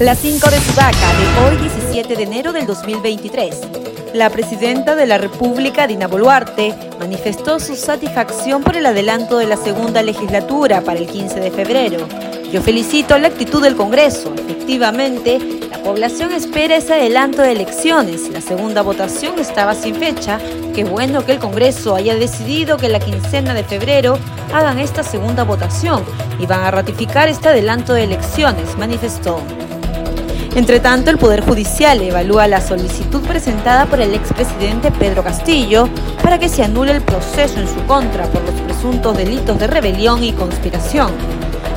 Las 5 de Sudaca de hoy 17 de enero del 2023. La presidenta de la República, Dina Boluarte, manifestó su satisfacción por el adelanto de la segunda legislatura para el 15 de febrero. Yo felicito la actitud del Congreso. Efectivamente, la población espera ese adelanto de elecciones. La segunda votación estaba sin fecha. Qué bueno que el Congreso haya decidido que la quincena de febrero hagan esta segunda votación y van a ratificar este adelanto de elecciones, manifestó. Entre tanto, el Poder Judicial evalúa la solicitud presentada por el expresidente Pedro Castillo para que se anule el proceso en su contra por los presuntos delitos de rebelión y conspiración.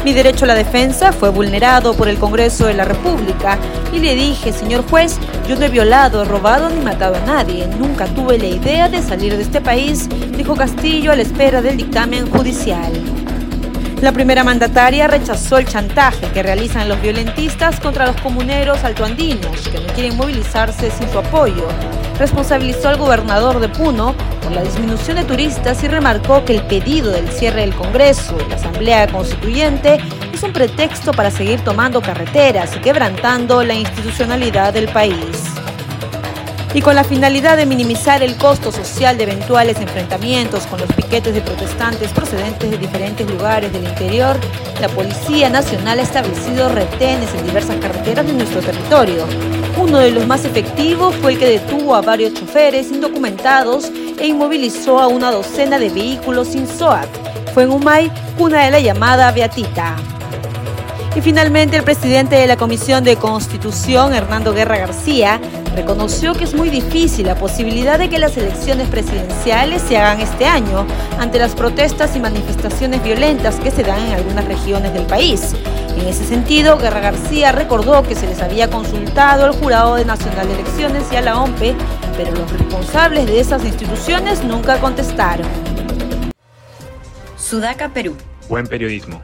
Mi derecho a la defensa fue vulnerado por el Congreso de la República y le dije, señor juez, yo no he violado, robado ni matado a nadie. Nunca tuve la idea de salir de este país, dijo Castillo a la espera del dictamen judicial. La primera mandataria rechazó el chantaje que realizan los violentistas contra los comuneros altoandinos que no quieren movilizarse sin su apoyo. Responsabilizó al gobernador de Puno por la disminución de turistas y remarcó que el pedido del cierre del Congreso y la Asamblea Constituyente es un pretexto para seguir tomando carreteras y quebrantando la institucionalidad del país y con la finalidad de minimizar el costo social de eventuales enfrentamientos con los piquetes de protestantes procedentes de diferentes lugares del interior, la Policía Nacional ha establecido retenes en diversas carreteras de nuestro territorio. Uno de los más efectivos fue el que detuvo a varios choferes indocumentados e inmovilizó a una docena de vehículos sin SOAT. Fue en Humay, una de la llamada Beatita. Y finalmente el presidente de la Comisión de Constitución, Hernando Guerra García, reconoció que es muy difícil la posibilidad de que las elecciones presidenciales se hagan este año ante las protestas y manifestaciones violentas que se dan en algunas regiones del país. En ese sentido, Guerra García recordó que se les había consultado al Jurado de Nacional de Elecciones y a la OMPE, pero los responsables de esas instituciones nunca contestaron. Sudaca, Perú. Buen periodismo.